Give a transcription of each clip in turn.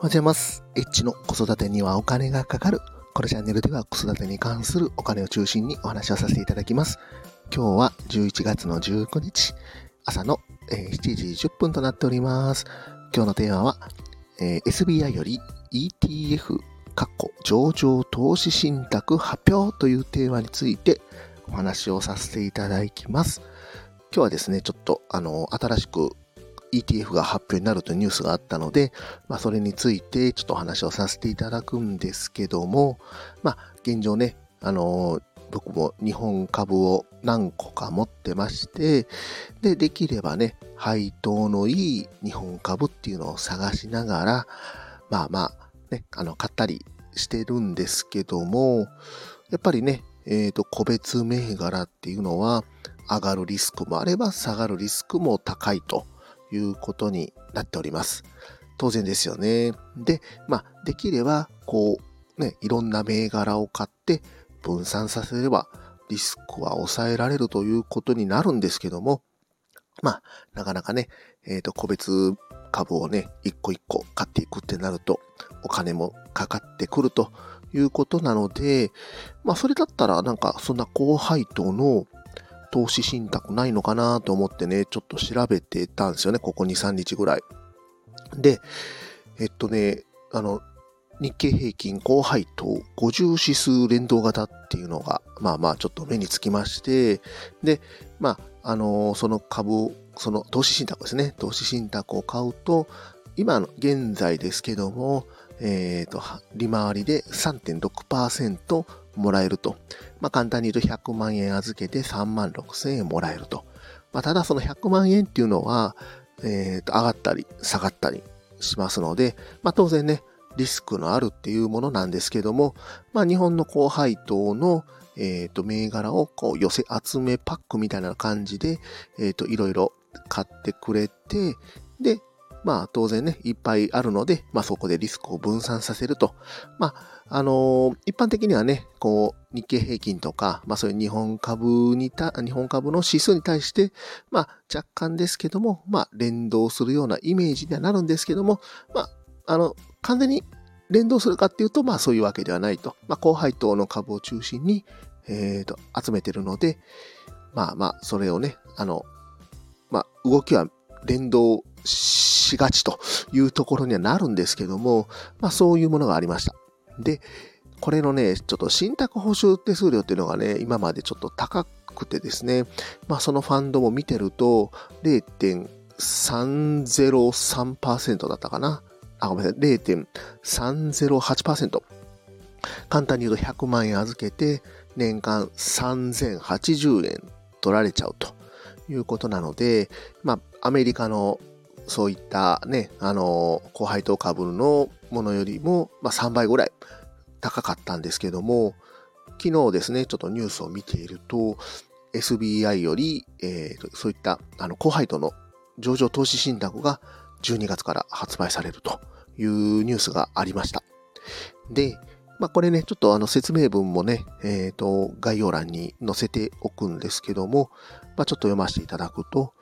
おはようございます。エッチの子育てにはお金がかかる。このチャンネルでは子育てに関するお金を中心にお話をさせていただきます。今日は11月の19日、朝の7時10分となっております。今日のテーマは、え SBI より ETF かっこ上場投資信託発表というテーマについてお話をさせていただきます。今日はですね、ちょっとあの、新しく ETF が発表になるというニュースがあったので、まあ、それについてちょっとお話をさせていただくんですけども、まあ、現状ね、あのー僕も日本株を何個か持ってまして、で、できればね、配当のいい日本株っていうのを探しながら、まあまあ、ね、あの、買ったりしてるんですけども、やっぱりね、えっ、と、個別銘柄っていうのは、上がるリスクもあれば下がるリスクも高いということになっております。当然ですよね。で、まあ、できれば、こう、ね、いろんな銘柄を買って分散させればリスクは抑えられるということになるんですけども、まあ、なかなかね、えっ、と、個別株をね、一個一個買っていくってなると、お金もかかってくるということなので、まあ、それだったらなんか、そんな高配当の投資信託ないのかなと思ってね、ちょっと調べてたんですよね、ここ2、3日ぐらい。で、えっとね、あの、日経平均高配当50指数連動型っていうのが、まあまあちょっと目につきまして、で、まあ、あのその株、その投資信託ですね、投資信託を買うと、今の現在ですけども、えっ、と、利回りで3.6%もらえると。まあ簡単に言うと100万円預けて3万6千円もらえると。まあただその100万円っていうのは、えっ、と、上がったり下がったりしますので、まあ当然ね、リスクのあるっていうものなんですけども、まあ日本の高配当の、えっ、と、銘柄をこう寄せ集めパックみたいな感じで、えっ、と、いろいろ買ってくれて、で、まあ当然ね、いっぱいあるので、まあそこでリスクを分散させると。まあ、あのー一般的にはね、こう、日経平均とか、まあそういう日本株にた、日本株の指数に対して、まあ若干ですけども、まあ連動するようなイメージにはなるんですけども、まあ、あの、完全に連動するかっていうと、まあそういうわけではないと。まあ高配当の株を中心に、えっ、と、集めてるので、まあまあ、それをね、あの、まあ動きは連動しがちというところにはなるんですけども、まあそういうものがありました。で、これのね、ちょっと信託報酬手数料っていうのがね、今までちょっと高くてですね、まあそのファンドも見てると、0.303%だったかな。あ、ごめんなさい、0.308%。簡単に言うと100万円預けて、年間3080円取られちゃうということなので、まあ、アメリカのそういったね、あの、高配当株のものよりも、まあ、3倍ぐらい高かったんですけども、昨日ですね、ちょっとニュースを見ていると、SBI より、えーそういったあの高配当の上場投資信託が12月から発売されるというニュースがありました。で、まあこれね、ちょっとあの説明文もね、えっ、と、概要欄に載せておくんですけども、まあちょっと読ませていただくと、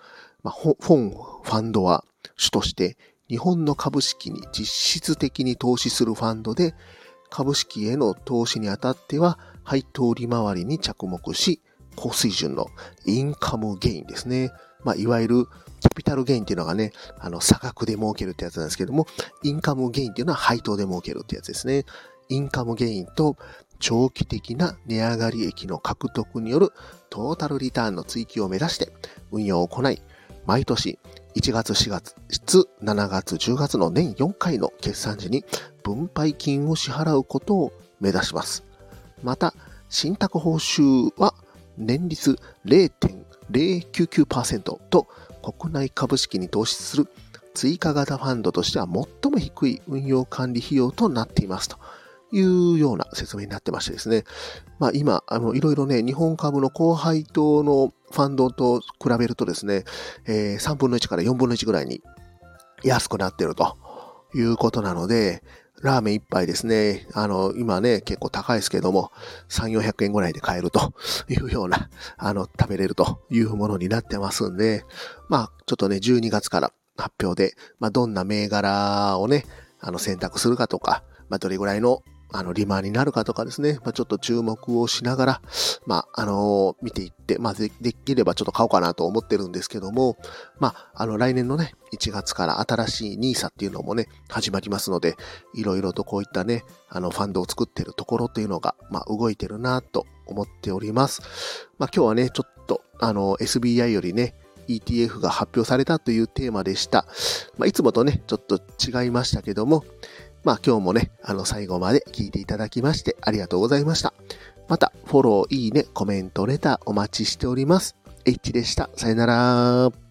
まあ、ほ本、ファンドは主として日本の株式に実質的に投資するファンドで、株式への投資にあたっては配当利回りに着目し、高水準のインカムゲインですね。まあ、いわゆるキャピタルゲインっていうのがね、あの、差額で儲けるってやつなんですけども、インカムゲインっていうのは配当で儲けるってやつですね。インカムゲインと長期的な値上がり益の獲得によるトータルリターンの追求を目指して運用を行い、毎年1月、4月、7月、10月の年4回の決算時に分配金を支払うことを目指します。また、信託報酬は年率0.099%と国内株式に投資する追加型ファンドとしては最も低い運用管理費用となっていますというような説明になってましてですね。まあ今、あの、いろいろね、日本株の高配当のファンドと比べるとですね、えー3分の1から4分の1ぐらいに安くなっているということなので、ラーメン一杯ですね、あの、今ね、結構高いですけども、3、400円ぐらいで買えるというような、あの、食べれるというものになってますんで、まあ、ちょっとね、12月から発表で、まあ、どんな銘柄をね、あの、選択するかとか、まあ、どれぐらいのあの、利回りになるかとかですね、まあ、ちょっと注目をしながら、まあ、あのー、見ていって、まあで、できればちょっと買おうかなと思ってるんですけども、まあ、あの、来年のね、1月から新しい NISA っていうのもね、始まりますので、いろいろとこういったね、あの、ファンドを作ってるところっていうのが、まあ、動いてるなと思っております。まあ、今日はね、ちょっと、あの、SBI よりね、ETF が発表されたというテーマでした。まあ、いつもとね、ちょっと違いましたけども、まあ今日もね、あの最後まで聞いていただきましてありがとうございました。また、フォロー、いいね、コメント、レターお待ちしております。H でした。さよなら。